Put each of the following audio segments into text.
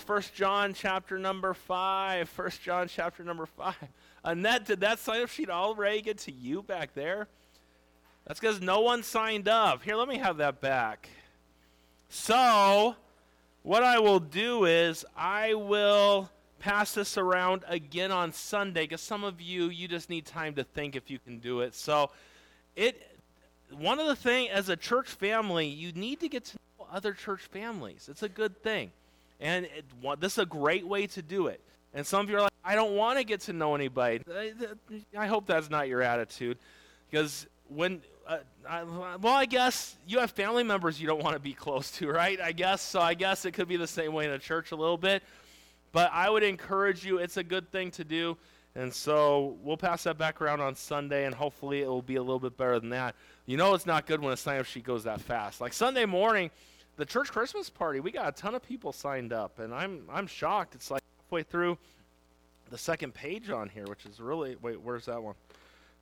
First John chapter number five. First John chapter number five. Annette, did that sign up sheet already get to you back there? That's because no one signed up. Here, let me have that back. So, what I will do is I will pass this around again on Sunday because some of you you just need time to think if you can do it. So, it one of the thing as a church family, you need to get to know other church families. It's a good thing. And it, this is a great way to do it. And some of you are like, I don't want to get to know anybody. I hope that's not your attitude. Because when, uh, I, well, I guess you have family members you don't want to be close to, right? I guess. So I guess it could be the same way in a church a little bit. But I would encourage you, it's a good thing to do. And so we'll pass that back around on Sunday, and hopefully it will be a little bit better than that. You know, it's not good when a sign up sheet goes that fast. Like Sunday morning, the church Christmas party, we got a ton of people signed up, and I'm I'm shocked. It's like halfway through the second page on here, which is really wait, where's that one?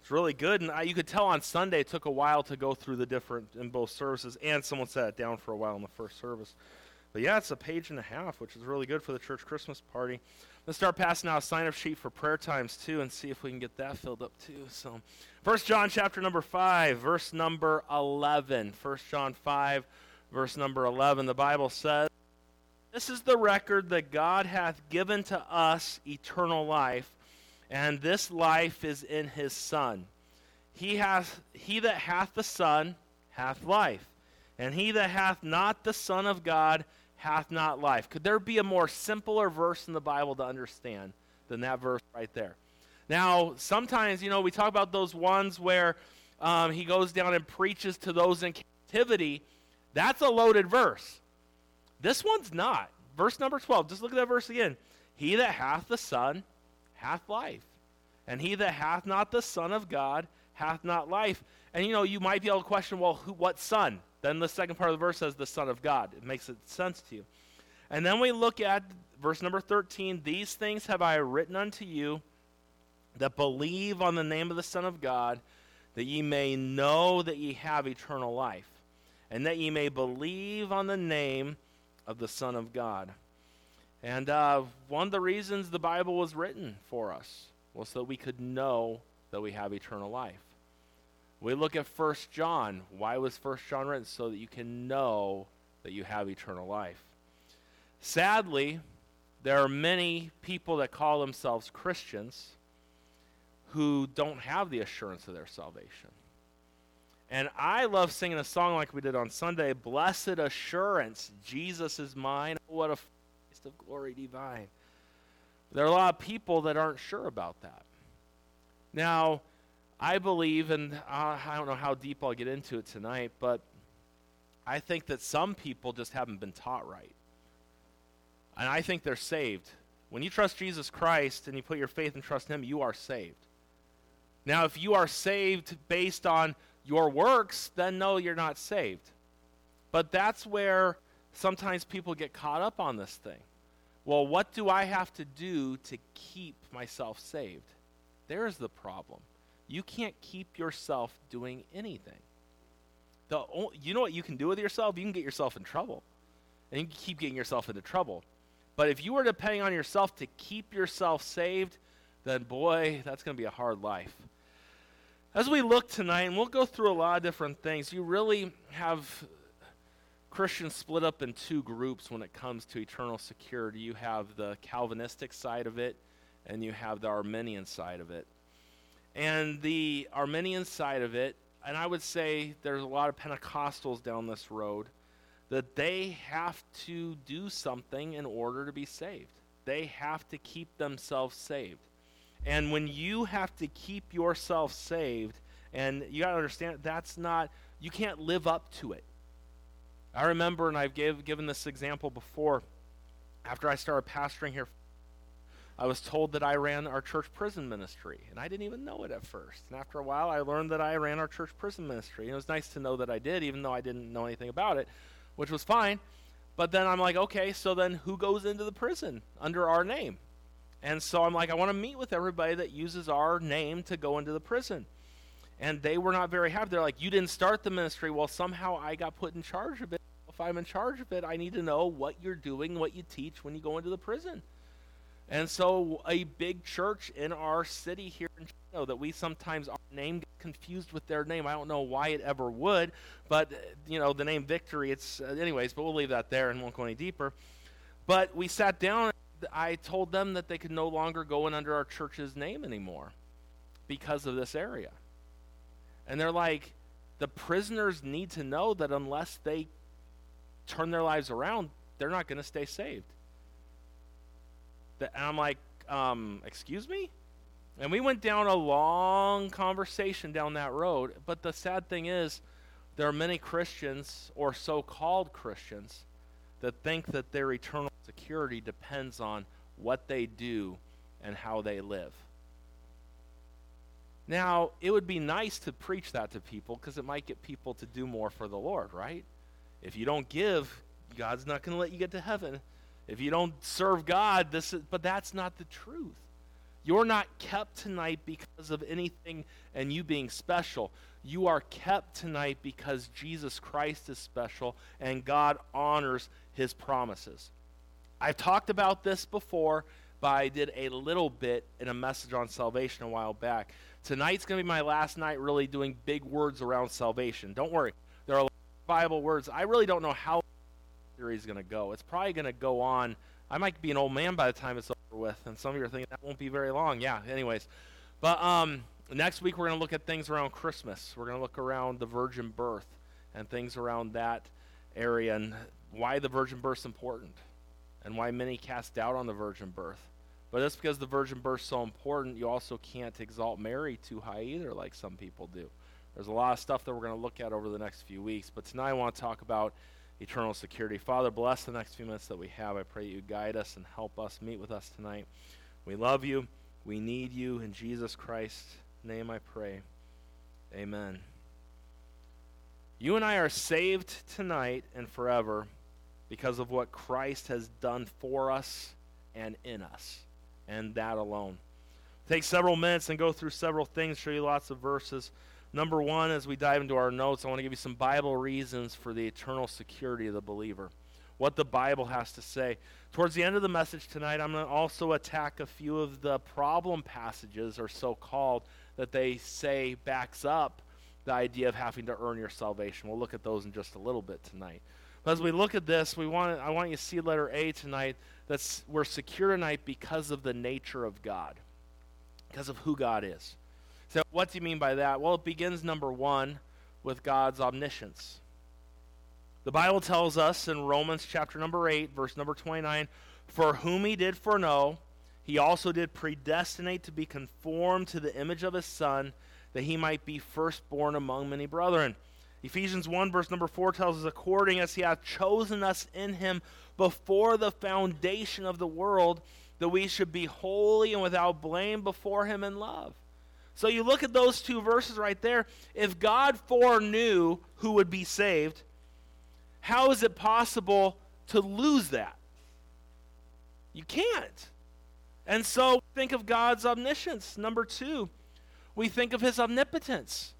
It's really good, and I, you could tell on Sunday it took a while to go through the different in both services, and someone sat it down for a while in the first service. But yeah, it's a page and a half, which is really good for the church Christmas party. Let's start passing out a sign-up sheet for prayer times too, and see if we can get that filled up too. So, First John chapter number five, verse number eleven. First John five verse number 11, the Bible says, This is the record that God hath given to us eternal life, and this life is in his Son. He, hath, he that hath the Son hath life, and he that hath not the Son of God hath not life. Could there be a more simpler verse in the Bible to understand than that verse right there? Now, sometimes, you know, we talk about those ones where um, he goes down and preaches to those in captivity that's a loaded verse. This one's not. Verse number 12, just look at that verse again. He that hath the Son hath life, and he that hath not the Son of God hath not life. And you know, you might be able to question, well, who, what Son? Then the second part of the verse says the Son of God. It makes sense to you. And then we look at verse number 13 These things have I written unto you that believe on the name of the Son of God, that ye may know that ye have eternal life and that ye may believe on the name of the Son of God. And uh, one of the reasons the Bible was written for us was so that we could know that we have eternal life. We look at First John. Why was First John written? So that you can know that you have eternal life. Sadly, there are many people that call themselves Christians who don't have the assurance of their salvation. And I love singing a song like we did on Sunday Blessed Assurance, Jesus is mine. What a feast of glory divine. There are a lot of people that aren't sure about that. Now, I believe, and uh, I don't know how deep I'll get into it tonight, but I think that some people just haven't been taught right. And I think they're saved. When you trust Jesus Christ and you put your faith and trust in Him, you are saved. Now, if you are saved based on your works, then no, you're not saved. But that's where sometimes people get caught up on this thing. Well, what do I have to do to keep myself saved? There's the problem. You can't keep yourself doing anything. The, only, you know what you can do with yourself? You can get yourself in trouble. And you can keep getting yourself into trouble. But if you were depending on yourself to keep yourself saved, then boy, that's going to be a hard life. As we look tonight, and we'll go through a lot of different things, you really have Christians split up in two groups when it comes to eternal security. You have the Calvinistic side of it, and you have the Arminian side of it. And the Arminian side of it, and I would say there's a lot of Pentecostals down this road, that they have to do something in order to be saved. They have to keep themselves saved. And when you have to keep yourself saved, and you got to understand that's not, you can't live up to it. I remember, and I've gave, given this example before, after I started pastoring here, I was told that I ran our church prison ministry, and I didn't even know it at first. And after a while, I learned that I ran our church prison ministry. And it was nice to know that I did, even though I didn't know anything about it, which was fine. But then I'm like, okay, so then who goes into the prison under our name? And so I'm like, I want to meet with everybody that uses our name to go into the prison. And they were not very happy. They're like, You didn't start the ministry. Well, somehow I got put in charge of it. if I'm in charge of it, I need to know what you're doing, what you teach when you go into the prison. And so, a big church in our city here in Chino that we sometimes our name gets confused with their name. I don't know why it ever would, but you know the name Victory. It's uh, anyways, but we'll leave that there and won't go any deeper. But we sat down. I told them that they could no longer go in under our church's name anymore because of this area. And they're like, the prisoners need to know that unless they turn their lives around, they're not going to stay saved. And I'm like, um, excuse me? And we went down a long conversation down that road. But the sad thing is, there are many Christians, or so called Christians, that think that their eternal security depends on what they do and how they live. Now, it would be nice to preach that to people because it might get people to do more for the Lord, right? If you don't give, God's not going to let you get to heaven. If you don't serve God, this is, but that's not the truth. You're not kept tonight because of anything and you being special. You are kept tonight because Jesus Christ is special and God honors his promises. I've talked about this before, but I did a little bit in a message on salvation a while back. Tonight's going to be my last night really doing big words around salvation. Don't worry. There are Bible words. I really don't know how the series is going to go. It's probably going to go on. I might be an old man by the time it's over with, and some of you are thinking that won't be very long. Yeah, anyways. But um, next week we're going to look at things around Christmas. We're going to look around the virgin birth and things around that area and why the virgin birth is important and why many cast doubt on the virgin birth. But that's because the virgin birth is so important, you also can't exalt Mary too high either, like some people do. There's a lot of stuff that we're going to look at over the next few weeks. But tonight I want to talk about eternal security. Father, bless the next few minutes that we have. I pray you guide us and help us meet with us tonight. We love you. We need you. In Jesus Christ's name I pray. Amen. You and I are saved tonight and forever because of what Christ has done for us and in us, and that alone. Take several minutes and go through several things, show you lots of verses. Number one, as we dive into our notes, I want to give you some Bible reasons for the eternal security of the believer. What the Bible has to say. Towards the end of the message tonight, I'm going to also attack a few of the problem passages, or so called, that they say backs up the idea of having to earn your salvation. We'll look at those in just a little bit tonight. But as we look at this, we want I want you to see letter A tonight. That's we're secure tonight because of the nature of God, because of who God is. So, what do you mean by that? Well, it begins, number one, with God's omniscience. The Bible tells us in Romans chapter number 8, verse number 29, For whom he did foreknow, he also did predestinate to be conformed to the image of his Son, that he might be firstborn among many brethren. Ephesians 1, verse number 4 tells us, According as he hath chosen us in him before the foundation of the world, that we should be holy and without blame before him in love. So you look at those two verses right there. If God foreknew who would be saved, how is it possible to lose that? You can't. And so think of God's omniscience. Number two, we think of his omnipotence.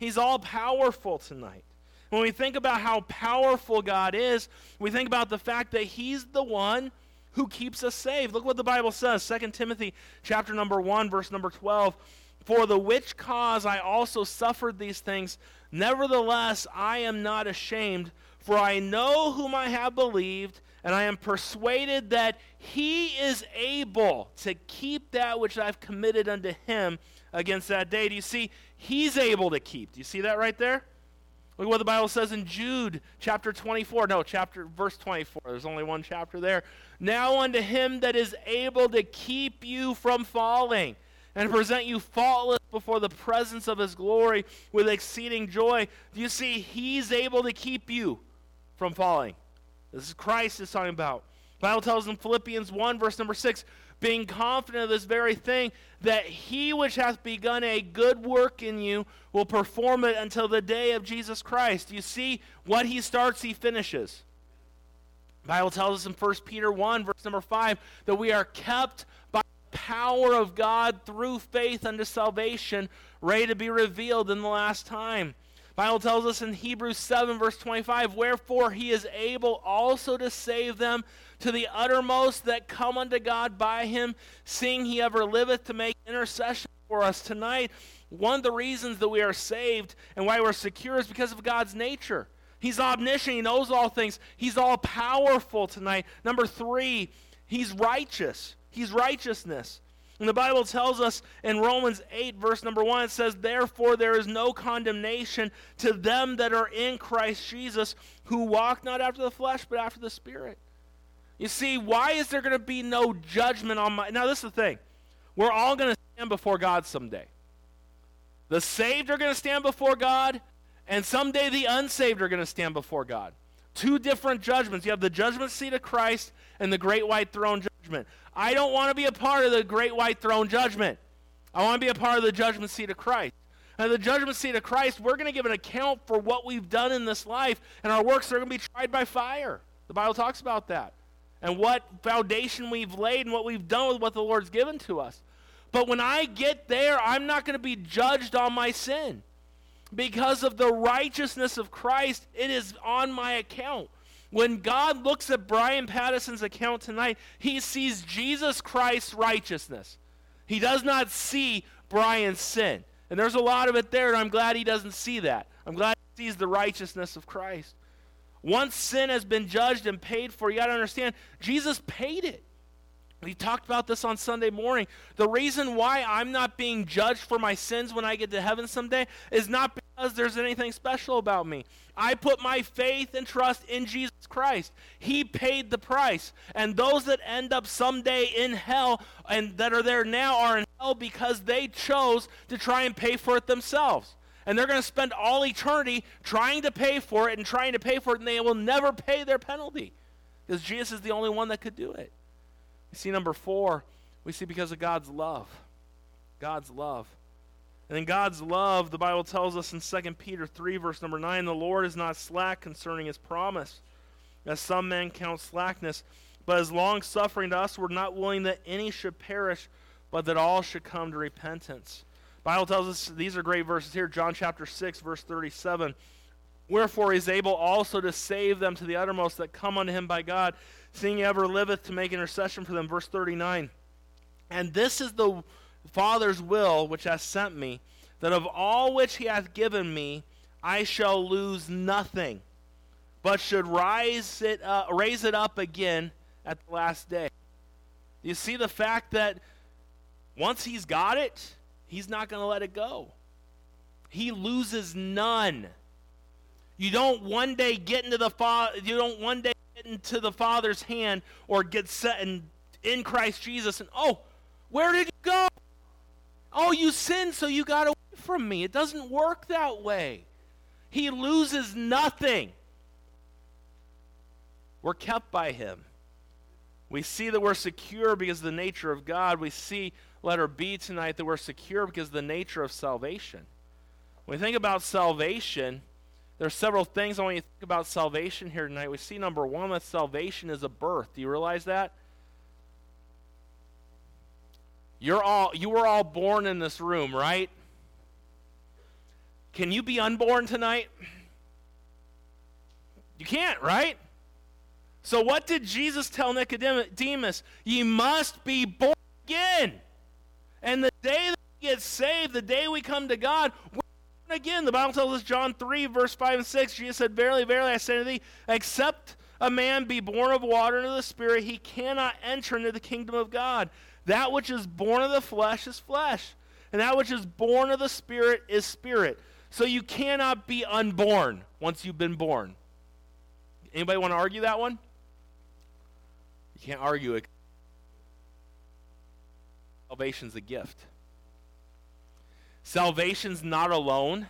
He's all powerful tonight. When we think about how powerful God is, we think about the fact that he's the one who keeps us saved. Look what the Bible says, 2 Timothy chapter number 1 verse number 12. For the which cause I also suffered these things. Nevertheless, I am not ashamed, for I know whom I have believed, and I am persuaded that he is able to keep that which I've committed unto him against that day. Do you see? He's able to keep. Do you see that right there? Look what the Bible says in Jude chapter 24. No, chapter verse 24. There's only one chapter there. Now unto him that is able to keep you from falling and present you faultless before the presence of his glory with exceeding joy. Do you see? He's able to keep you from falling. This is Christ is talking about. Bible tells us in Philippians 1, verse number 6, being confident of this very thing, that he which hath begun a good work in you will perform it until the day of Jesus Christ. You see, what he starts, he finishes. Bible tells us in 1 Peter 1, verse number 5, that we are kept by the power of God through faith unto salvation, ready to be revealed in the last time. Bible tells us in Hebrews 7 verse 25, wherefore he is able also to save them to the uttermost that come unto God by him, seeing he ever liveth to make intercession for us tonight. One of the reasons that we are saved and why we're secure is because of God's nature. He's omniscient, he knows all things. He's all powerful tonight. Number 3, he's righteous. He's righteousness. And the Bible tells us in Romans 8, verse number 1, it says, Therefore there is no condemnation to them that are in Christ Jesus, who walk not after the flesh, but after the Spirit. You see, why is there going to be no judgment on my. Now, this is the thing. We're all going to stand before God someday. The saved are going to stand before God, and someday the unsaved are going to stand before God. Two different judgments. You have the judgment seat of Christ and the great white throne judgment. I don't want to be a part of the great white throne judgment. I want to be a part of the judgment seat of Christ. And the judgment seat of Christ, we're going to give an account for what we've done in this life, and our works are going to be tried by fire. The Bible talks about that. And what foundation we've laid and what we've done with what the Lord's given to us. But when I get there, I'm not going to be judged on my sin. Because of the righteousness of Christ, it is on my account. When God looks at Brian Patterson's account tonight, he sees Jesus Christ's righteousness. He does not see Brian's sin. And there's a lot of it there, and I'm glad he doesn't see that. I'm glad he sees the righteousness of Christ. Once sin has been judged and paid for, you got to understand, Jesus paid it. We talked about this on Sunday morning. The reason why I'm not being judged for my sins when I get to heaven someday is not because there's anything special about me. I put my faith and trust in Jesus Christ. He paid the price. And those that end up someday in hell and that are there now are in hell because they chose to try and pay for it themselves. And they're going to spend all eternity trying to pay for it and trying to pay for it, and they will never pay their penalty because Jesus is the only one that could do it. We see number four, we see because of God's love. God's love. And in God's love, the Bible tells us in 2 Peter 3, verse number 9, the Lord is not slack concerning his promise, as some men count slackness, but is long suffering to us, we're not willing that any should perish, but that all should come to repentance. Bible tells us these are great verses here. John chapter 6, verse 37. Wherefore he is able also to save them to the uttermost that come unto him by God seeing he ever liveth to make intercession for them. Verse 39. And this is the Father's will which hath sent me, that of all which he hath given me, I shall lose nothing, but should rise it, uh, raise it up again at the last day. You see the fact that once he's got it, he's not going to let it go. He loses none. You don't one day get into the Father, you don't one day get into the Father's hand or get set in, in Christ Jesus and, oh, where did you go? Oh, you sinned, so you got away from me. It doesn't work that way. He loses nothing. We're kept by Him. We see that we're secure because of the nature of God. We see, letter B tonight, that we're secure because of the nature of salvation. When we think about salvation, there are several things I want you to think about salvation here tonight. We see number one that salvation is a birth. Do you realize that? You're all you were all born in this room, right? Can you be unborn tonight? You can't, right? So what did Jesus tell Nicodemus? Ye must be born again. And the day that we get saved, the day we come to God, again, the Bible tells us, John 3, verse 5 and 6, Jesus said, Verily, verily, I say to thee, except a man be born of water and of the Spirit, he cannot enter into the kingdom of God. That which is born of the flesh is flesh, and that which is born of the Spirit is spirit. So you cannot be unborn once you've been born. Anybody want to argue that one? You can't argue it. Salvation's a gift. Salvation's not a loan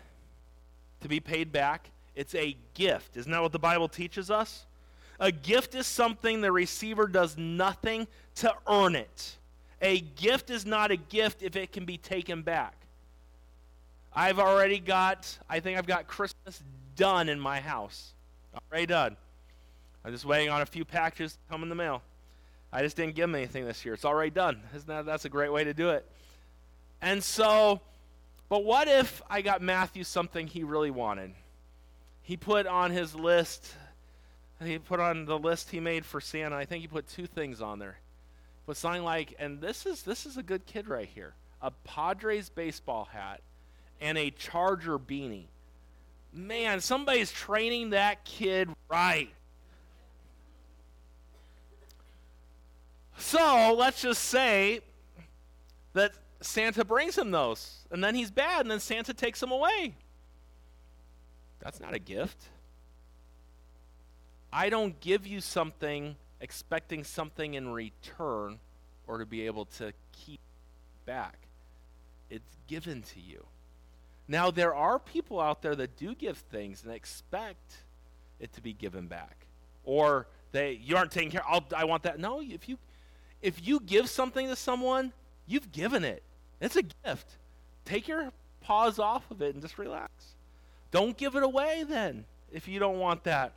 to be paid back, it's a gift. Isn't that what the Bible teaches us? A gift is something the receiver does nothing to earn it. A gift is not a gift if it can be taken back. I've already got, I think I've got Christmas done in my house. Already done. I'm just waiting on a few packages to come in the mail. I just didn't give them anything this year. It's already done. Isn't that, that's a great way to do it. And so But what if I got Matthew something he really wanted? He put on his list, he put on the list he made for Santa, I think he put two things on there. Put something like, and this is this is a good kid right here. A Padres baseball hat and a Charger beanie. Man, somebody's training that kid right. So let's just say that Santa brings him those, and then he's bad, and then Santa takes him away. That's not a gift. I don't give you something expecting something in return or to be able to keep back. It's given to you. Now, there are people out there that do give things and expect it to be given back. Or they you aren't taking care I'll, I want that. No, if you if you give something to someone, you've given it. It's a gift. Take your paws off of it and just relax. Don't give it away then if you don't want that.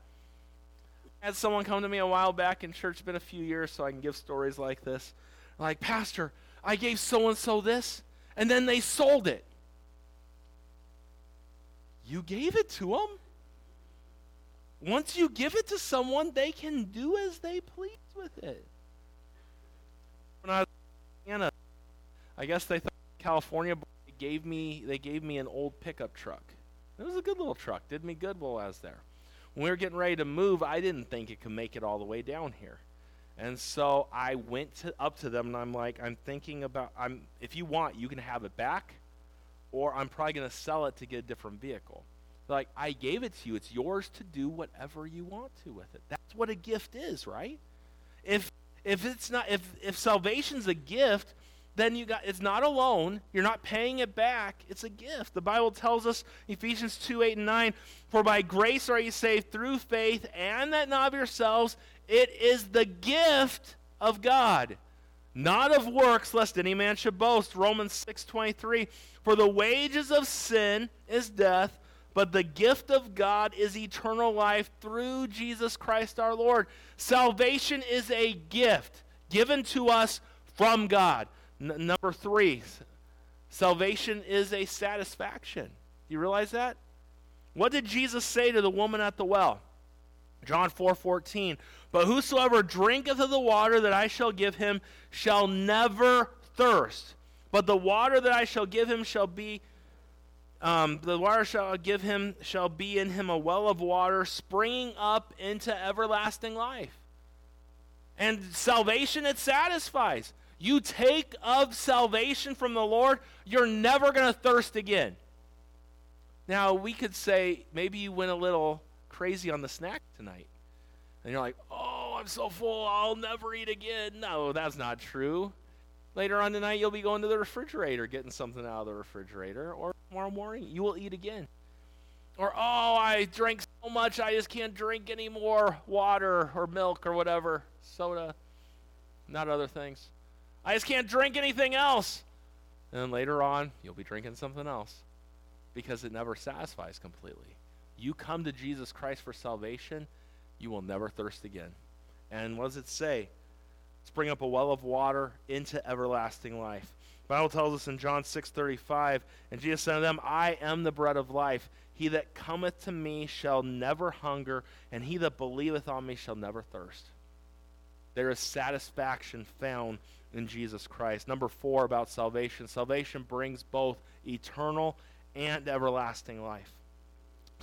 I had someone come to me a while back in church, been a few years, so I can give stories like this. Like, Pastor, I gave so and so this, and then they sold it. You gave it to them. Once you give it to someone, they can do as they please with it. When I was in Anna, I guess they thought California gave me they gave me an old pickup truck. It was a good little truck. Did me good while I was there. When we were getting ready to move, I didn't think it could make it all the way down here. And so I went to, up to them and I'm like, I'm thinking about I'm if you want, you can have it back or I'm probably going to sell it to get a different vehicle. Like I gave it to you. It's yours to do whatever you want to with it. That's what a gift is, right? If if it's not if if salvation's a gift, then you got it's not a loan. You're not paying it back. It's a gift. The bible tells us ephesians 2 8 and 9 for by grace are you saved through faith and that not of yourselves. It is the gift of god not of works lest any man should boast. Romans 6 23 for the wages of sin is death but the gift of god is eternal life through jesus christ our lord salvation is a gift given to us from god N- number three, salvation is a satisfaction. Do you realize that? What did Jesus say to the woman at the well? John 4 14. But whosoever drinketh of the water that I shall give him shall never thirst. But the water that I shall give him shall be, um, the water shall give him shall be in him a well of water springing up into everlasting life. And salvation, it satisfies you take of salvation from the Lord, you're never going to thirst again. Now, we could say maybe you went a little crazy on the snack tonight. And you're like, oh, I'm so full, I'll never eat again. No, that's not true. Later on tonight, you'll be going to the refrigerator, getting something out of the refrigerator. Or tomorrow morning, you will eat again. Or, oh, I drank so much, I just can't drink any more water or milk or whatever, soda, not other things. I just can't drink anything else. And then later on, you'll be drinking something else because it never satisfies completely. You come to Jesus Christ for salvation, you will never thirst again. And what does it say? Spring up a well of water into everlasting life. Bible tells us in John 6:35, and Jesus said to them, I am the bread of life. He that cometh to me shall never hunger, and he that believeth on me shall never thirst. There is satisfaction found in Jesus Christ. Number four about salvation salvation brings both eternal and everlasting life.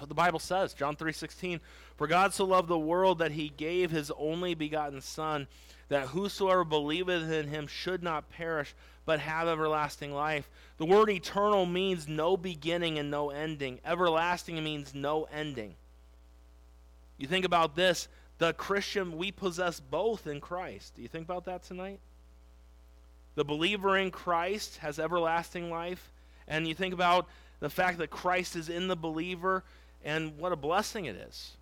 The Bible says, John 3:16, "For God so loved the world that he gave his only begotten son, that whosoever believeth in him should not perish, but have everlasting life." The word eternal means no beginning and no ending. Everlasting means no ending. You think about this, the Christian, we possess both in Christ. Do you think about that tonight? The believer in Christ has everlasting life. And you think about the fact that Christ is in the believer, and what a blessing it is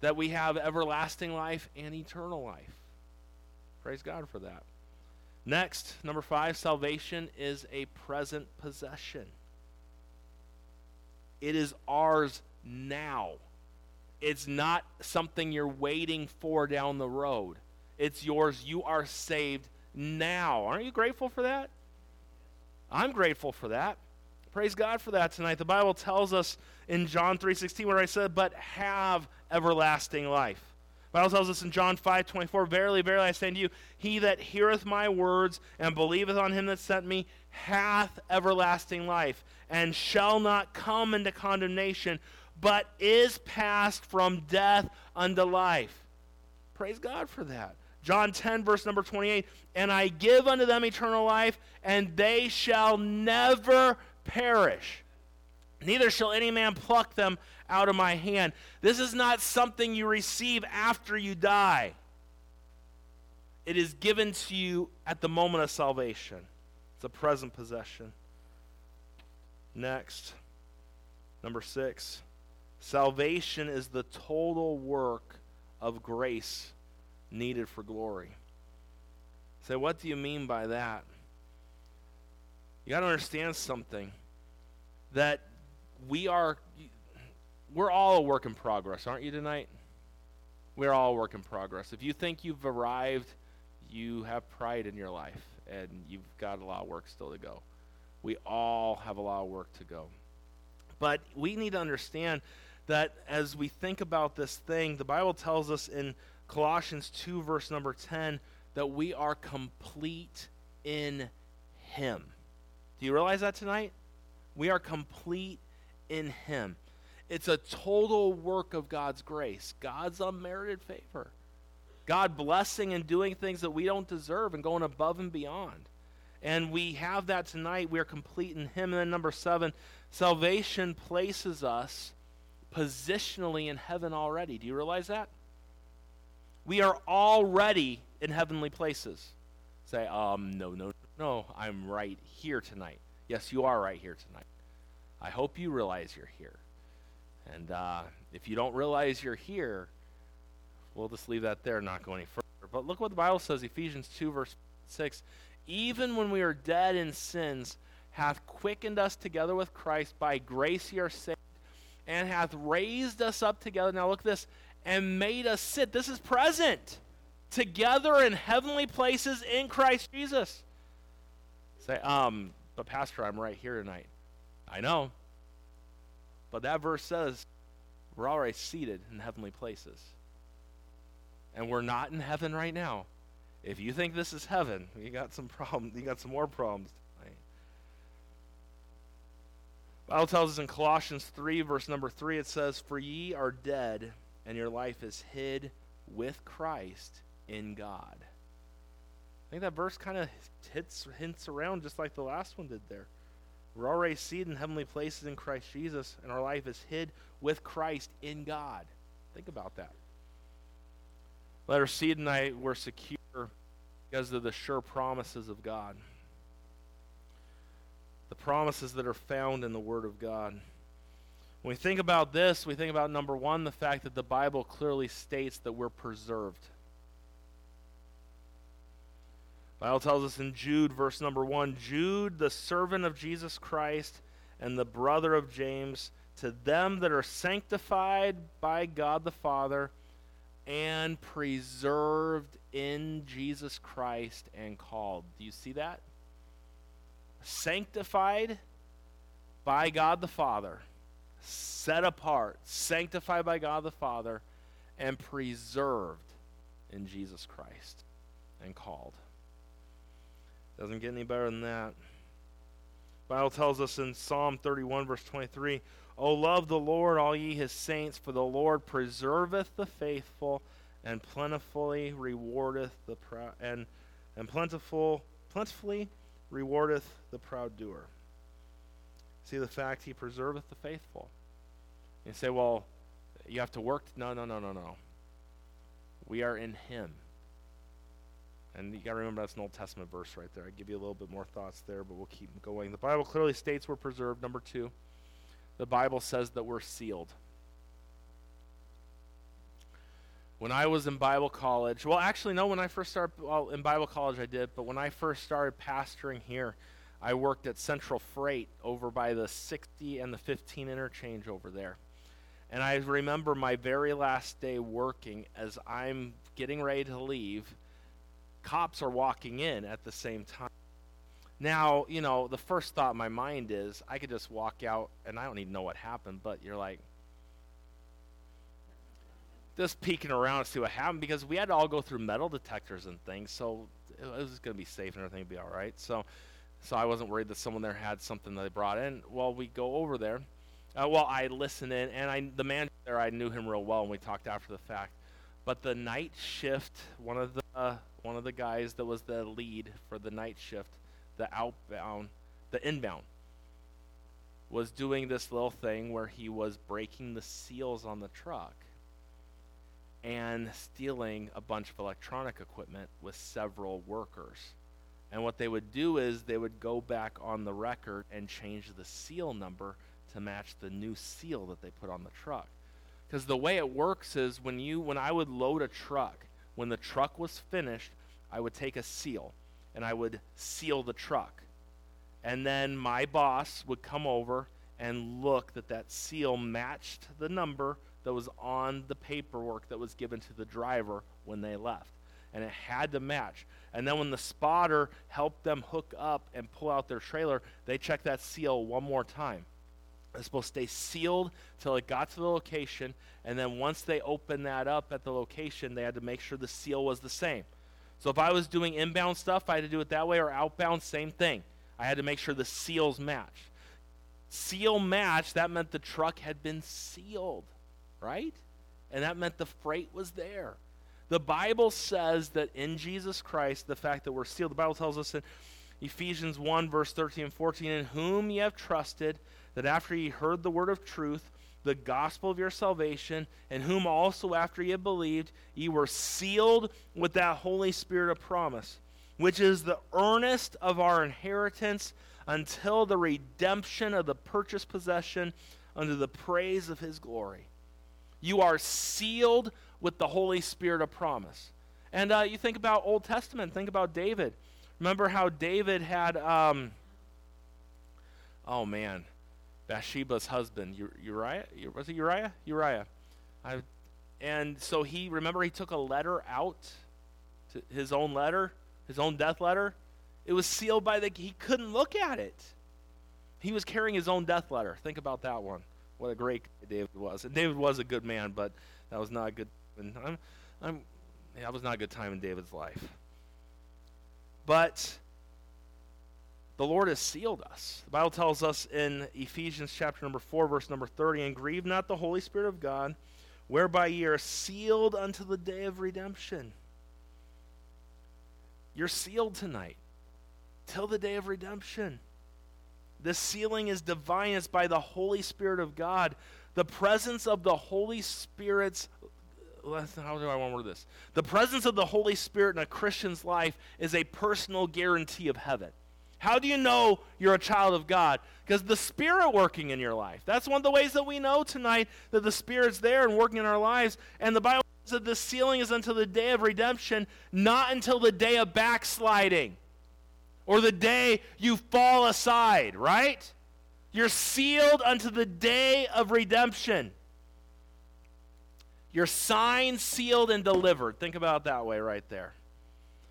that we have everlasting life and eternal life. Praise God for that. Next, number five, salvation is a present possession. It is ours now. It's not something you're waiting for down the road. It's yours. You are saved now. Aren't you grateful for that? I'm grateful for that. Praise God for that tonight. The Bible tells us in John 3:16 where I said, "But have everlasting life." Bible tells us in John 5:24, "Verily, verily, I say unto you, he that heareth my words and believeth on him that sent me hath everlasting life, and shall not come into condemnation, but is passed from death unto life." Praise God for that. John 10, verse number 28 And I give unto them eternal life, and they shall never perish. Neither shall any man pluck them out of my hand. This is not something you receive after you die, it is given to you at the moment of salvation. It's a present possession. Next, number six salvation is the total work of grace needed for glory. Say, so what do you mean by that? You got to understand something that we are we're all a work in progress, aren't you tonight? We're all a work in progress. If you think you've arrived, you have pride in your life and you've got a lot of work still to go. We all have a lot of work to go. But we need to understand that as we think about this thing, the Bible tells us in Colossians 2, verse number 10, that we are complete in Him. Do you realize that tonight? We are complete in Him. It's a total work of God's grace, God's unmerited favor. God blessing and doing things that we don't deserve and going above and beyond. And we have that tonight. We are complete in Him. And then, number seven, salvation places us positionally in heaven already. Do you realize that? We are already in heavenly places. Say, um, no, no, no, I'm right here tonight. Yes, you are right here tonight. I hope you realize you're here. And uh, if you don't realize you're here, we'll just leave that there, and not go any further. But look what the Bible says Ephesians 2, verse 6. Even when we are dead in sins, hath quickened us together with Christ. By grace ye are saved, and hath raised us up together. Now look this and made us sit. This is present together in heavenly places in Christ Jesus. Say, um, but Pastor, I'm right here tonight. I know. But that verse says we're already seated in heavenly places. And we're not in heaven right now. If you think this is heaven, you got some problems. You got some more problems. Bible tells us in Colossians 3, verse number 3, it says, For ye are dead and your life is hid with Christ in God. I think that verse kind of hits hints around just like the last one did there. We're already seated in heavenly places in Christ Jesus, and our life is hid with Christ in God. Think about that. Let our seed and I were secure because of the sure promises of God. The promises that are found in the Word of God. When we think about this, we think about number one, the fact that the Bible clearly states that we're preserved. The Bible tells us in Jude, verse number one Jude, the servant of Jesus Christ and the brother of James, to them that are sanctified by God the Father and preserved in Jesus Christ and called. Do you see that? Sanctified by God the Father set apart, sanctified by God the Father, and preserved in Jesus Christ and called. Doesn't get any better than that. Bible tells us in Psalm 31, verse 23, O love the Lord, all ye his saints, for the Lord preserveth the faithful and plentifully rewardeth the proud and, and plentiful plentifully rewardeth the proud doer. See the fact he preserveth the faithful. You say, well, you have to work. No, no, no, no, no. We are in him. And you got to remember that's an Old Testament verse right there. I give you a little bit more thoughts there, but we'll keep going. The Bible clearly states we're preserved. Number two, the Bible says that we're sealed. When I was in Bible college, well, actually, no, when I first started, well, in Bible college I did, but when I first started pastoring here, I worked at Central Freight over by the 60 and the 15 interchange over there. And I remember my very last day working as I'm getting ready to leave, cops are walking in at the same time. Now, you know, the first thought in my mind is I could just walk out and I don't even know what happened, but you're like, just peeking around to see what happened because we had to all go through metal detectors and things, so it was going to be safe and everything would be all right. So, so I wasn't worried that someone there had something that they brought in. Well, we go over there. Uh, well, I listened in, and I the man there I knew him real well, and we talked after the fact. But the night shift, one of the uh, one of the guys that was the lead for the night shift, the outbound, the inbound, was doing this little thing where he was breaking the seals on the truck and stealing a bunch of electronic equipment with several workers. And what they would do is they would go back on the record and change the seal number to match the new seal that they put on the truck. Because the way it works is when you when I would load a truck, when the truck was finished, I would take a seal and I would seal the truck. And then my boss would come over and look that that seal matched the number that was on the paperwork that was given to the driver when they left. And it had to match. And then when the spotter helped them hook up and pull out their trailer, they checked that seal one more time. It's supposed to stay sealed till it got to the location, and then once they opened that up at the location, they had to make sure the seal was the same. So if I was doing inbound stuff, I had to do it that way, or outbound, same thing. I had to make sure the seals matched. Seal match, that meant the truck had been sealed, right? And that meant the freight was there. The Bible says that in Jesus Christ, the fact that we're sealed, the Bible tells us in Ephesians 1, verse 13 and 14, in whom ye have trusted, that after ye heard the word of truth, the gospel of your salvation, in whom also after ye believed, ye were sealed with that Holy Spirit of promise, which is the earnest of our inheritance until the redemption of the purchased possession unto the praise of his glory. You are sealed with the Holy Spirit of promise. And uh, you think about Old Testament, think about David. Remember how David had, um, oh man, Bathsheba's husband, Uriah? Was it Uriah? Uriah. I, and so he, remember, he took a letter out, to his own letter, his own death letter. It was sealed by the, he couldn't look at it. He was carrying his own death letter. Think about that one. What a great David was. And David was a good man, but that was not a good, I'm, I'm, that was not a good time in David's life. But the Lord has sealed us. The Bible tells us in Ephesians chapter number 4, verse number 30, and grieve not the Holy Spirit of God, whereby ye are sealed unto the day of redemption. You're sealed tonight till the day of redemption. The sealing is divine, it's by the Holy Spirit of God. The presence of the Holy Spirit's uh, how do I want to word this? The presence of the Holy Spirit in a Christian's life is a personal guarantee of heaven. How do you know you're a child of God? Because the Spirit working in your life. That's one of the ways that we know tonight that the Spirit's there and working in our lives. And the Bible says that the sealing is until the day of redemption, not until the day of backsliding or the day you fall aside, right? You're sealed unto the day of redemption. You're signed, sealed, and delivered. Think about that way right there.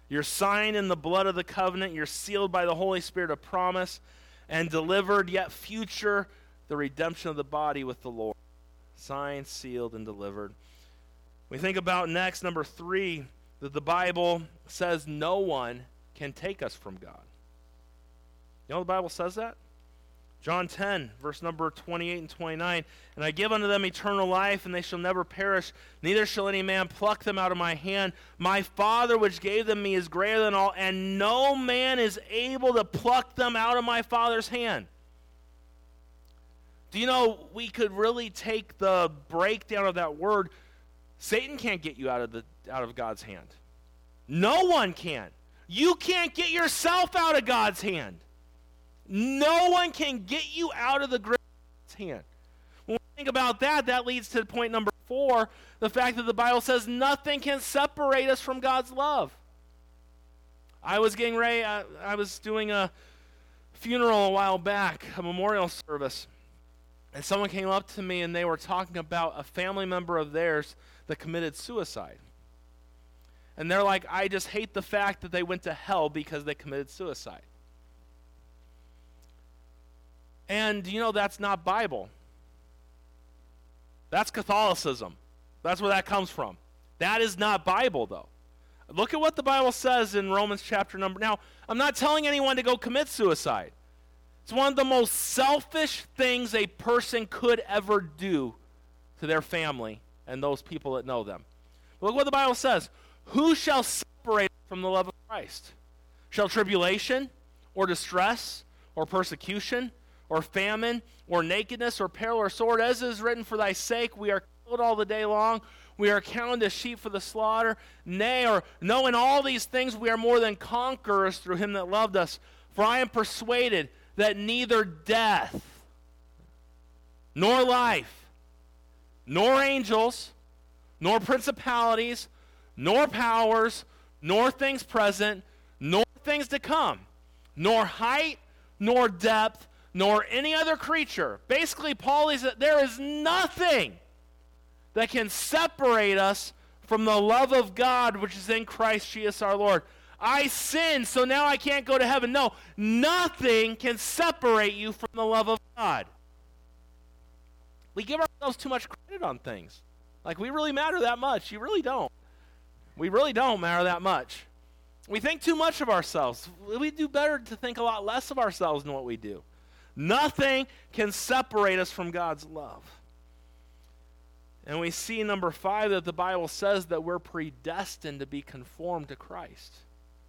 You're signed in the blood of the covenant. You're sealed by the Holy Spirit of promise and delivered, yet future, the redemption of the body with the Lord. Signed, sealed, and delivered. We think about next, number three, that the Bible says no one can take us from God. You know the Bible says that? John 10, verse number 28 and 29. And I give unto them eternal life, and they shall never perish, neither shall any man pluck them out of my hand. My Father, which gave them me, is greater than all, and no man is able to pluck them out of my Father's hand. Do you know we could really take the breakdown of that word? Satan can't get you out of, the, out of God's hand. No one can. You can't get yourself out of God's hand. No one can get you out of the grip of God's hand. When we think about that, that leads to point number four the fact that the Bible says nothing can separate us from God's love. I was getting ready, I, I was doing a funeral a while back, a memorial service, and someone came up to me and they were talking about a family member of theirs that committed suicide. And they're like, I just hate the fact that they went to hell because they committed suicide. And you know that's not Bible. That's Catholicism. That's where that comes from. That is not Bible though. Look at what the Bible says in Romans chapter number. Now, I'm not telling anyone to go commit suicide. It's one of the most selfish things a person could ever do to their family and those people that know them. Look what the Bible says. Who shall separate from the love of Christ? Shall tribulation or distress or persecution or famine or nakedness or peril or sword, as is written, for thy sake we are killed all the day long. We are counted as sheep for the slaughter. Nay, or knowing all these things we are more than conquerors through him that loved us. For I am persuaded that neither death, nor life, nor angels, nor principalities, nor powers, nor things present, nor things to come, nor height, nor depth, nor any other creature. Basically, Paul is that there is nothing that can separate us from the love of God which is in Christ Jesus our Lord. I sinned, so now I can't go to heaven. No, nothing can separate you from the love of God. We give ourselves too much credit on things. Like, we really matter that much. You really don't. We really don't matter that much. We think too much of ourselves. We do better to think a lot less of ourselves than what we do. Nothing can separate us from God's love. And we see, number five, that the Bible says that we're predestined to be conformed to Christ.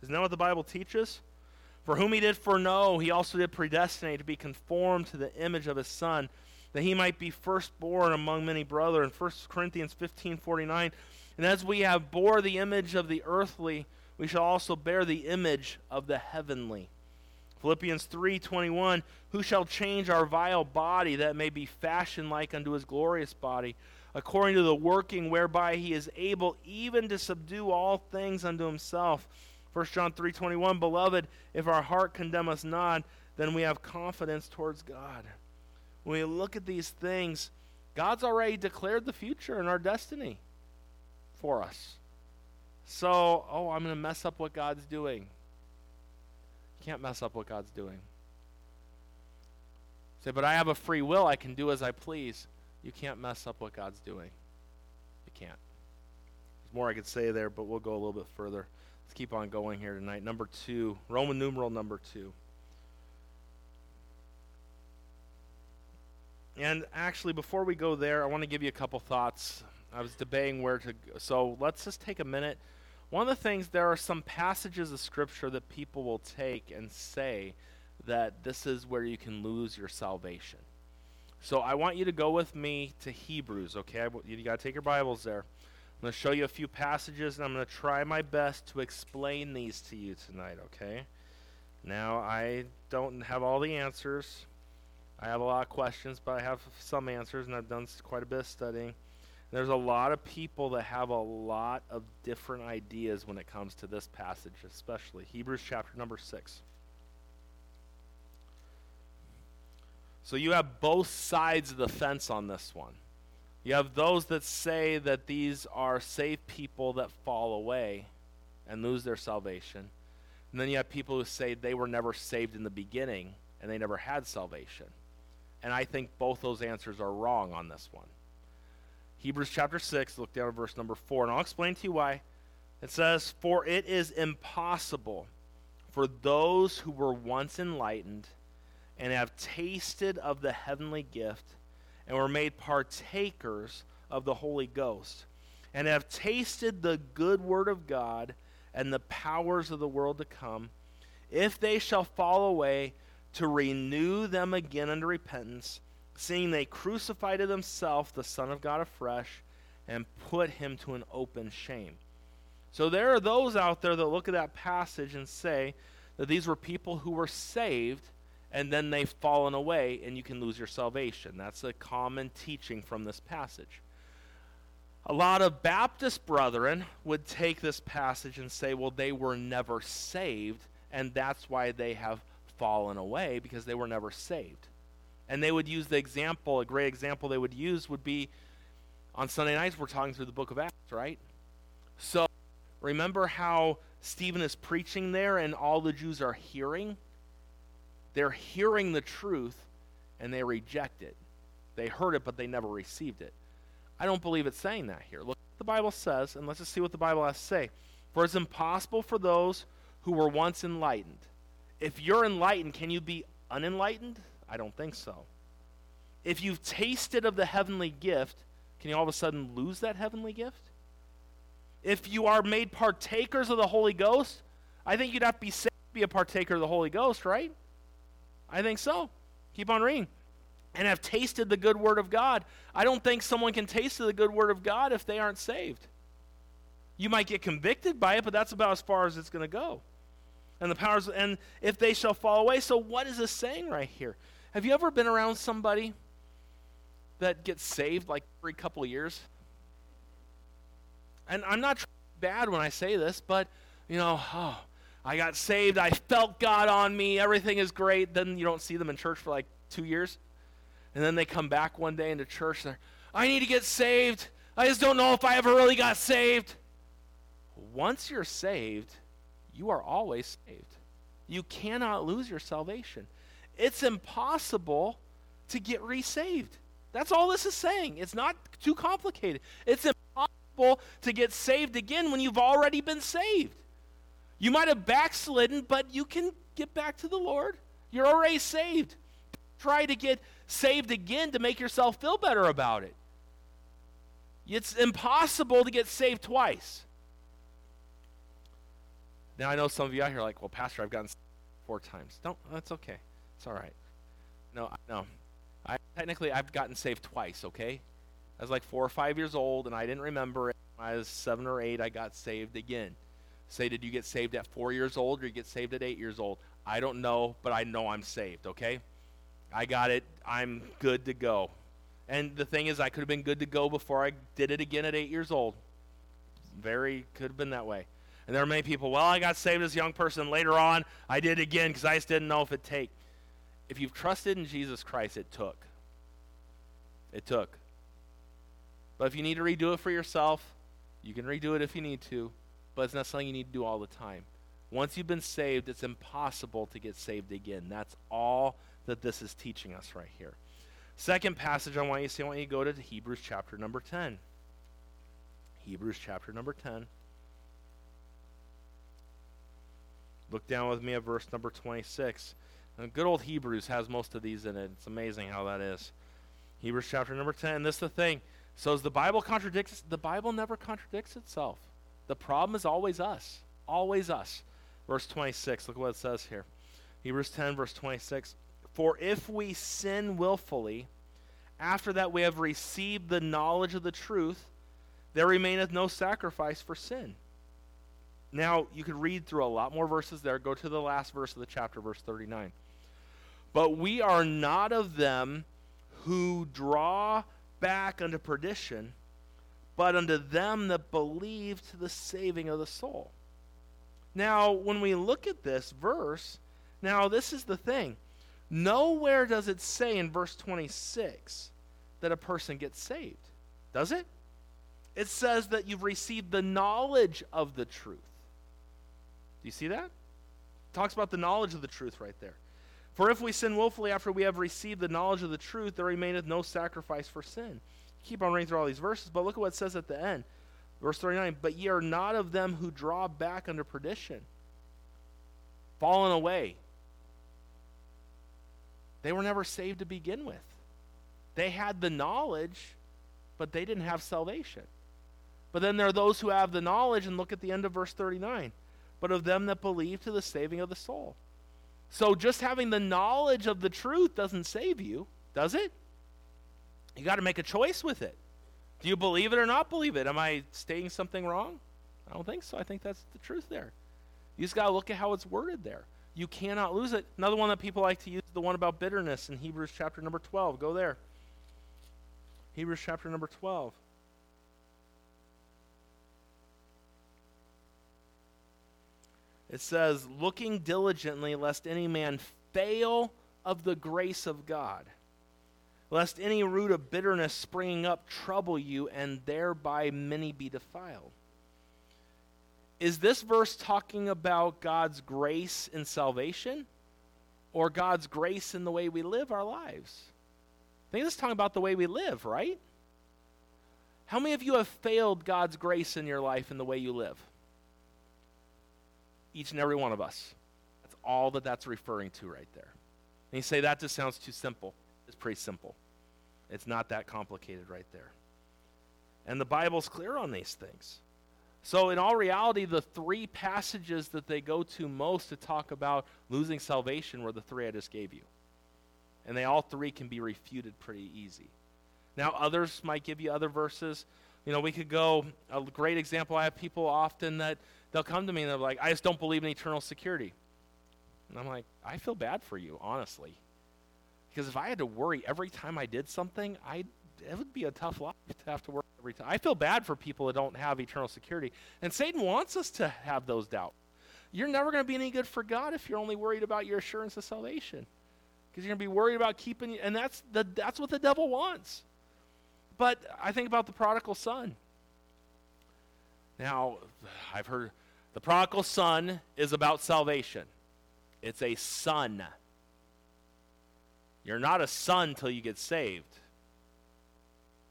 Isn't that what the Bible teaches? For whom he did foreknow, he also did predestinate to be conformed to the image of his Son, that he might be firstborn among many brethren. 1 Corinthians 15 49. And as we have bore the image of the earthly, we shall also bear the image of the heavenly. Philippians 3:21 Who shall change our vile body that may be fashioned like unto his glorious body according to the working whereby he is able even to subdue all things unto himself 1 John 3:21 Beloved, if our heart condemn us not, then we have confidence towards God. When we look at these things, God's already declared the future and our destiny for us. So, oh, I'm going to mess up what God's doing. You can't mess up what God's doing. Say, but I have a free will. I can do as I please. You can't mess up what God's doing. You can't. There's more I could say there, but we'll go a little bit further. Let's keep on going here tonight. Number two, Roman numeral number two. And actually, before we go there, I want to give you a couple thoughts. I was debating where to go. So let's just take a minute. One of the things, there are some passages of Scripture that people will take and say that this is where you can lose your salvation. So I want you to go with me to Hebrews, okay? You got to take your Bibles there. I'm going to show you a few passages, and I'm going to try my best to explain these to you tonight, okay? Now, I don't have all the answers. I have a lot of questions, but I have some answers, and I've done quite a bit of studying. There's a lot of people that have a lot of different ideas when it comes to this passage, especially Hebrews chapter number 6. So you have both sides of the fence on this one. You have those that say that these are saved people that fall away and lose their salvation. And then you have people who say they were never saved in the beginning and they never had salvation. And I think both those answers are wrong on this one. Hebrews chapter 6, look down at verse number 4, and I'll explain to you why. It says, For it is impossible for those who were once enlightened and have tasted of the heavenly gift and were made partakers of the Holy Ghost, and have tasted the good word of God and the powers of the world to come, if they shall fall away, to renew them again unto repentance, seeing they crucify to themselves the Son of God afresh and put him to an open shame. So there are those out there that look at that passage and say that these were people who were saved and then they've fallen away and you can lose your salvation. That's a common teaching from this passage. A lot of Baptist brethren would take this passage and say, well, they were never saved, and that's why they have fallen away because they were never saved. And they would use the example, a great example they would use would be on Sunday nights, we're talking through the book of Acts, right? So remember how Stephen is preaching there and all the Jews are hearing? They're hearing the truth, and they reject it. They heard it, but they never received it. I don't believe it's saying that here. Look what the Bible says, and let's just see what the Bible has to say. For it's impossible for those who were once enlightened. If you're enlightened, can you be unenlightened? I don't think so. If you've tasted of the heavenly gift, can you all of a sudden lose that heavenly gift? If you are made partakers of the Holy Ghost, I think you'd have to be saved to be a partaker of the Holy Ghost, right? I think so. Keep on reading. And have tasted the good word of God. I don't think someone can taste the good word of God if they aren't saved. You might get convicted by it, but that's about as far as it's going to go. And the powers, and if they shall fall away. So, what is this saying right here? Have you ever been around somebody that gets saved like every couple of years? And I'm not bad when I say this, but, you know, oh, I got saved. I felt God on me. Everything is great. Then you don't see them in church for like two years. And then they come back one day into church. And they're, I need to get saved. I just don't know if I ever really got saved once you're saved, you are always saved. You cannot lose your salvation. It's impossible to get resaved. That's all this is saying. It's not too complicated. It's impossible to get saved again when you've already been saved. You might have backslidden, but you can get back to the Lord. You're already saved. Try to get saved again to make yourself feel better about it. It's impossible to get saved twice. Now I know some of you out here are like, well, Pastor, I've gotten four times. Don't. That's okay. It's all right. No, no. I technically I've gotten saved twice. Okay, I was like four or five years old, and I didn't remember it. When I was seven or eight. I got saved again. Say, did you get saved at four years old or you get saved at eight years old? I don't know, but I know I'm saved. Okay, I got it. I'm good to go. And the thing is, I could have been good to go before I did it again at eight years old. Very could have been that way. And there are many people, well, I got saved as a young person. Later on, I did it again because I just didn't know if it'd take. If you've trusted in Jesus Christ, it took. It took. But if you need to redo it for yourself, you can redo it if you need to, but it's not something you need to do all the time. Once you've been saved, it's impossible to get saved again. That's all that this is teaching us right here. Second passage I want you to see, I want you to go to Hebrews chapter number 10. Hebrews chapter number 10. Look down with me at verse number 26. And good old Hebrews has most of these in it. It's amazing how that is. Hebrews chapter number 10. This is the thing. So as the Bible contradicts, the Bible never contradicts itself. The problem is always us. Always us. Verse 26. Look what it says here. Hebrews 10, verse 26. For if we sin willfully, after that we have received the knowledge of the truth, there remaineth no sacrifice for sin now, you could read through a lot more verses there. Go to the last verse of the chapter, verse 39. But we are not of them who draw back unto perdition, but unto them that believe to the saving of the soul. Now, when we look at this verse, now this is the thing. Nowhere does it say in verse 26 that a person gets saved, does it? It says that you've received the knowledge of the truth. Do you see that? It talks about the knowledge of the truth right there. For if we sin willfully after we have received the knowledge of the truth, there remaineth no sacrifice for sin. Keep on reading through all these verses, but look at what it says at the end. Verse 39 But ye are not of them who draw back under perdition, fallen away. They were never saved to begin with. They had the knowledge, but they didn't have salvation. But then there are those who have the knowledge, and look at the end of verse 39 but of them that believe to the saving of the soul. So just having the knowledge of the truth doesn't save you, does it? You got to make a choice with it. Do you believe it or not believe it? Am I stating something wrong? I don't think so. I think that's the truth there. You just got to look at how it's worded there. You cannot lose it. Another one that people like to use is the one about bitterness in Hebrews chapter number 12. Go there. Hebrews chapter number 12. It says, looking diligently lest any man fail of the grace of God, lest any root of bitterness springing up trouble you, and thereby many be defiled. Is this verse talking about God's grace in salvation? or God's grace in the way we live our lives? I think this is talking about the way we live, right? How many of you have failed God's grace in your life in the way you live? Each and every one of us. That's all that that's referring to right there. And you say, that just sounds too simple. It's pretty simple. It's not that complicated right there. And the Bible's clear on these things. So, in all reality, the three passages that they go to most to talk about losing salvation were the three I just gave you. And they all three can be refuted pretty easy. Now, others might give you other verses. You know, we could go, a great example, I have people often that they'll come to me and they're like, I just don't believe in eternal security. And I'm like, I feel bad for you, honestly. Because if I had to worry every time I did something, I it would be a tough life to have to worry every time. I feel bad for people that don't have eternal security. And Satan wants us to have those doubts. You're never going to be any good for God if you're only worried about your assurance of salvation. Because you're going to be worried about keeping, and that's, the, that's what the devil wants. But I think about the prodigal son. Now, I've heard the prodigal son is about salvation, it's a son. You're not a son till you get saved.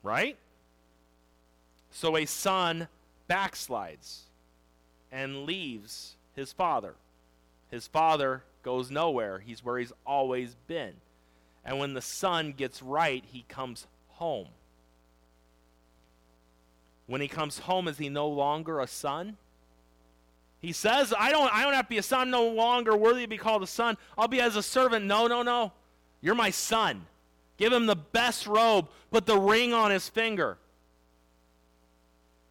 Right? So a son backslides and leaves his father. His father goes nowhere. He's where he's always been. And when the son gets right, he comes home. When he comes home, is he no longer a son? He says, I don't, I don't have to be a son, I'm no longer worthy to be called a son. I'll be as a servant. No, no, no. You're my son. Give him the best robe, put the ring on his finger.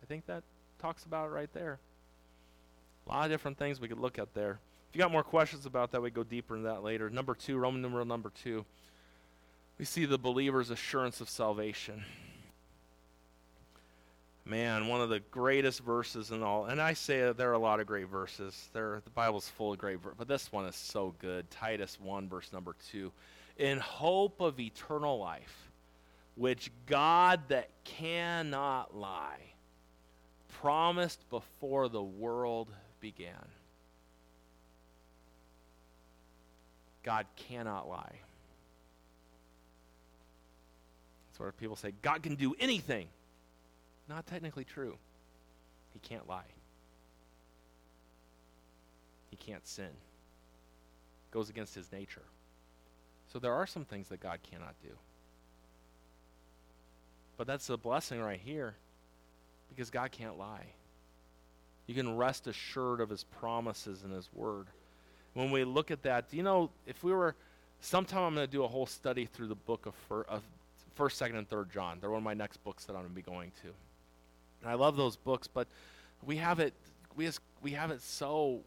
I think that talks about it right there. A lot of different things we could look at there. If you got more questions about that, we go deeper into that later. Number two, Roman numeral number two. We see the believer's assurance of salvation. Man, one of the greatest verses in all. And I say there are a lot of great verses. There, the Bible's full of great verses, but this one is so good. Titus 1, verse number 2. In hope of eternal life, which God that cannot lie promised before the world began. God cannot lie. That's where people say God can do anything. Not technically true. He can't lie. He can't sin. Goes against his nature. So there are some things that God cannot do. But that's a blessing right here because God can't lie. You can rest assured of his promises and his word. When we look at that, you know, if we were, sometime I'm going to do a whole study through the book of, 1st, 2nd, and 3rd John. They're one of my next books that I'm going to be going to. And I love those books, but we have it, we, has, we have it so,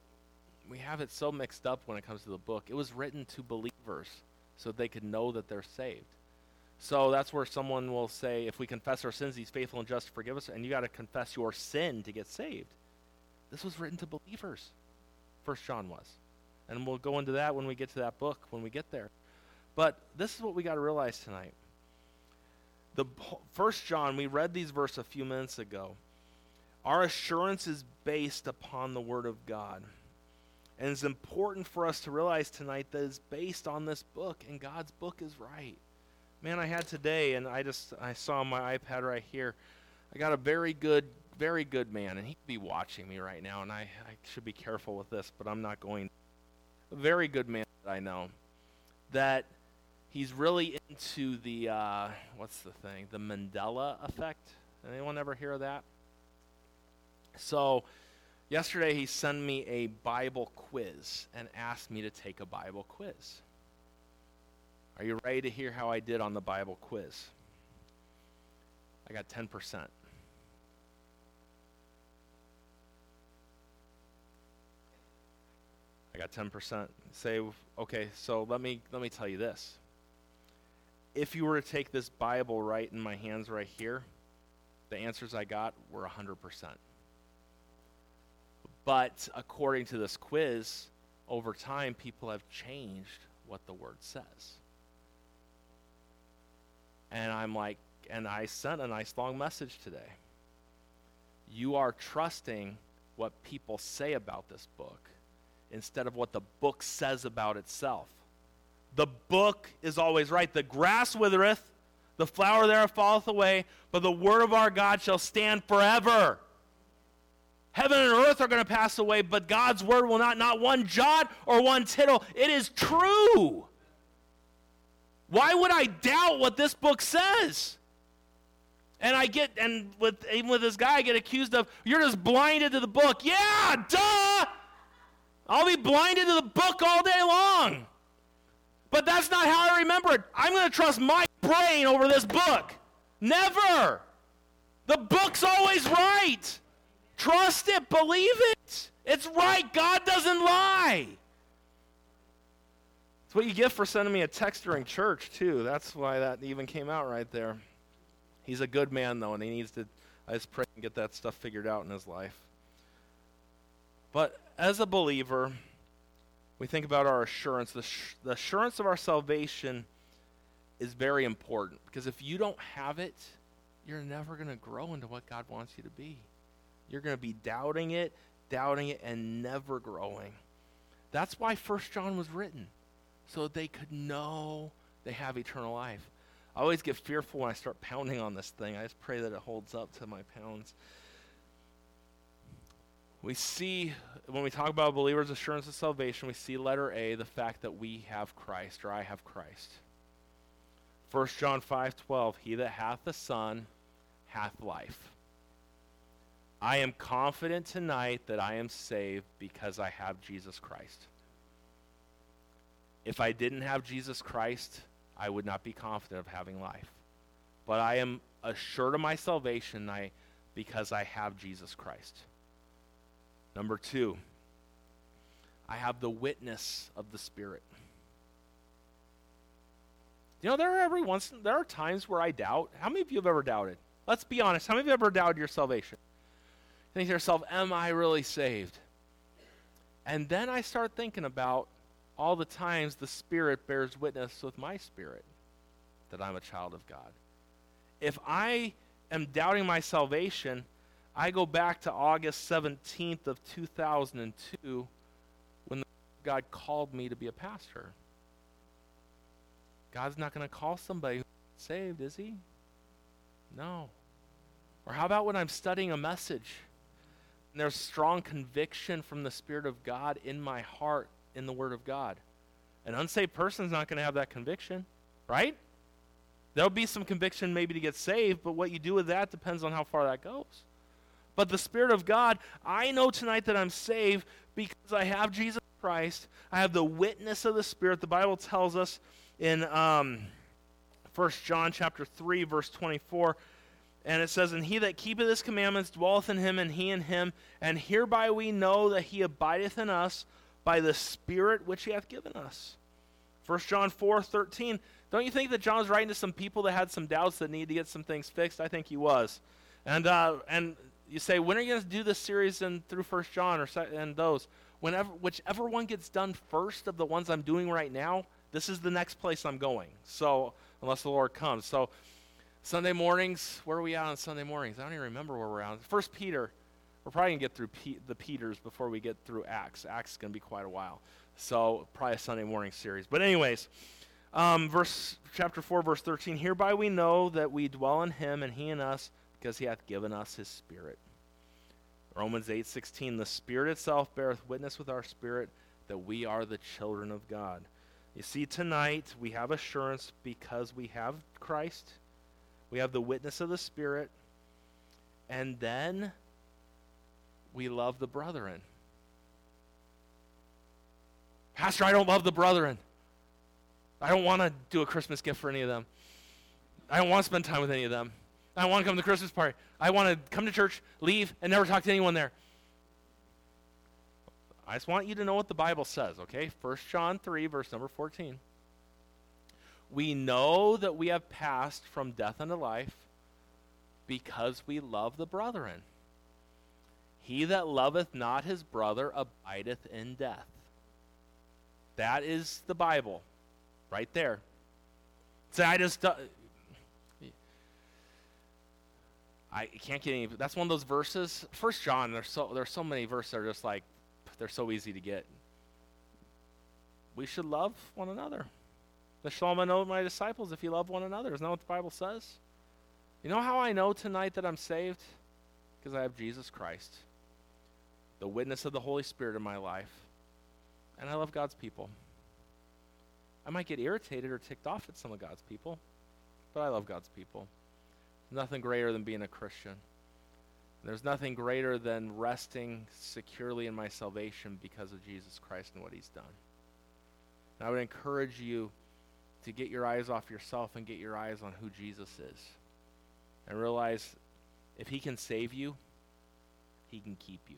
we have it so mixed up when it comes to the book. It was written to believers so they could know that they're saved. So that's where someone will say, if we confess our sins, he's faithful and just to forgive us, and you got to confess your sin to get saved. This was written to believers. First John was. And we'll go into that when we get to that book, when we get there. But this is what we got to realize tonight. The First John, we read these verses a few minutes ago. Our assurance is based upon the Word of God. And it's important for us to realize tonight that it's based on this book, and God's book is right man, I had today, and I just I saw my iPad right here. I got a very good, very good man, and he'd be watching me right now, and I, I should be careful with this, but I'm not going. A very good man that I know, that he's really into the uh, what's the thing, the Mandela effect. Anyone ever hear of that? So, yesterday he sent me a Bible quiz and asked me to take a Bible quiz. Are you ready to hear how I did on the Bible quiz? I got 10%. I got 10%. Say, okay, so let me, let me tell you this. If you were to take this Bible right in my hands right here, the answers I got were 100%. But according to this quiz, over time, people have changed what the word says. And I'm like, and I sent a nice long message today. You are trusting what people say about this book instead of what the book says about itself. The book is always right. The grass withereth, the flower thereof falleth away, but the word of our God shall stand forever. Heaven and earth are going to pass away, but God's word will not, not one jot or one tittle. It is true. Why would I doubt what this book says? And I get, and with even with this guy, I get accused of, you're just blinded to the book. Yeah, duh! I'll be blinded to the book all day long. But that's not how I remember it. I'm going to trust my brain over this book. Never. The book's always right. Trust it, believe it. It's right. God doesn't lie. It's what you get for sending me a text during church, too. That's why that even came out right there. He's a good man, though, and he needs to, I just pray and get that stuff figured out in his life. But as a believer, we think about our assurance. The, sh- the assurance of our salvation is very important because if you don't have it, you're never going to grow into what God wants you to be. You're going to be doubting it, doubting it, and never growing. That's why First John was written, so they could know they have eternal life. I always get fearful when I start pounding on this thing. I just pray that it holds up to my pounds. We see, when we talk about believers' assurance of salvation, we see letter A, the fact that we have Christ, or I have Christ. 1 John 5 12, He that hath the Son hath life. I am confident tonight that I am saved because I have Jesus Christ. If I didn't have Jesus Christ, I would not be confident of having life. But I am assured of my salvation I, because I have Jesus Christ. Number two, I have the witness of the Spirit. You know, there are every once there are times where I doubt. How many of you have ever doubted? Let's be honest. How many of you have ever doubted your salvation? think to yourself, am I really saved? And then I start thinking about all the times the Spirit bears witness with my spirit that I'm a child of God. If I am doubting my salvation, I go back to August 17th of 2002 when God called me to be a pastor. God's not going to call somebody who's saved, is he? No. Or how about when I'm studying a message and there's strong conviction from the Spirit of God in my heart in the Word of God? An unsaved person's not going to have that conviction, right? There'll be some conviction maybe to get saved, but what you do with that depends on how far that goes. But the Spirit of God, I know tonight that I'm saved because I have Jesus Christ. I have the witness of the Spirit. The Bible tells us in um, 1 John chapter 3, verse 24, and it says, And he that keepeth his commandments dwelleth in him, and he in him. And hereby we know that he abideth in us by the Spirit which he hath given us. 1 John 4 13. Don't you think that John was writing to some people that had some doubts that need to get some things fixed? I think he was. And, uh, and you say, when are you going to do this series in, through First John or and those? Whenever, whichever one gets done first of the ones I'm doing right now, this is the next place I'm going. So, unless the Lord comes. So, Sunday mornings, where are we at on Sunday mornings? I don't even remember where we're at. First Peter. We're probably going to get through P- the Peters before we get through Acts. Acts is going to be quite a while. So, probably a Sunday morning series. But, anyways, um, verse chapter 4, verse 13. Hereby we know that we dwell in him and he in us because he hath given us his Spirit. Romans 8 16. The Spirit itself beareth witness with our spirit that we are the children of God. You see, tonight we have assurance because we have Christ we have the witness of the Spirit, and then we love the brethren. Pastor, I don't love the brethren. I don't want to do a Christmas gift for any of them. I don't want to spend time with any of them. I want to come to the Christmas party. I want to come to church, leave, and never talk to anyone there. I just want you to know what the Bible says, okay? 1 John 3, verse number 14 we know that we have passed from death unto life because we love the brethren. He that loveth not his brother abideth in death. That is the Bible, right there. Say, I just. Uh, I can't get any. That's one of those verses. First John, there's so there's so many verses that are just like they're so easy to get. We should love one another. The shalom I know my disciples if you love one another. Isn't that what the Bible says? You know how I know tonight that I'm saved? Because I have Jesus Christ, the witness of the Holy Spirit in my life, and I love God's people. I might get irritated or ticked off at some of God's people, but I love God's people. Nothing greater than being a Christian. There's nothing greater than resting securely in my salvation because of Jesus Christ and what he's done. And I would encourage you to get your eyes off yourself and get your eyes on who Jesus is. And realize if he can save you, he can keep you.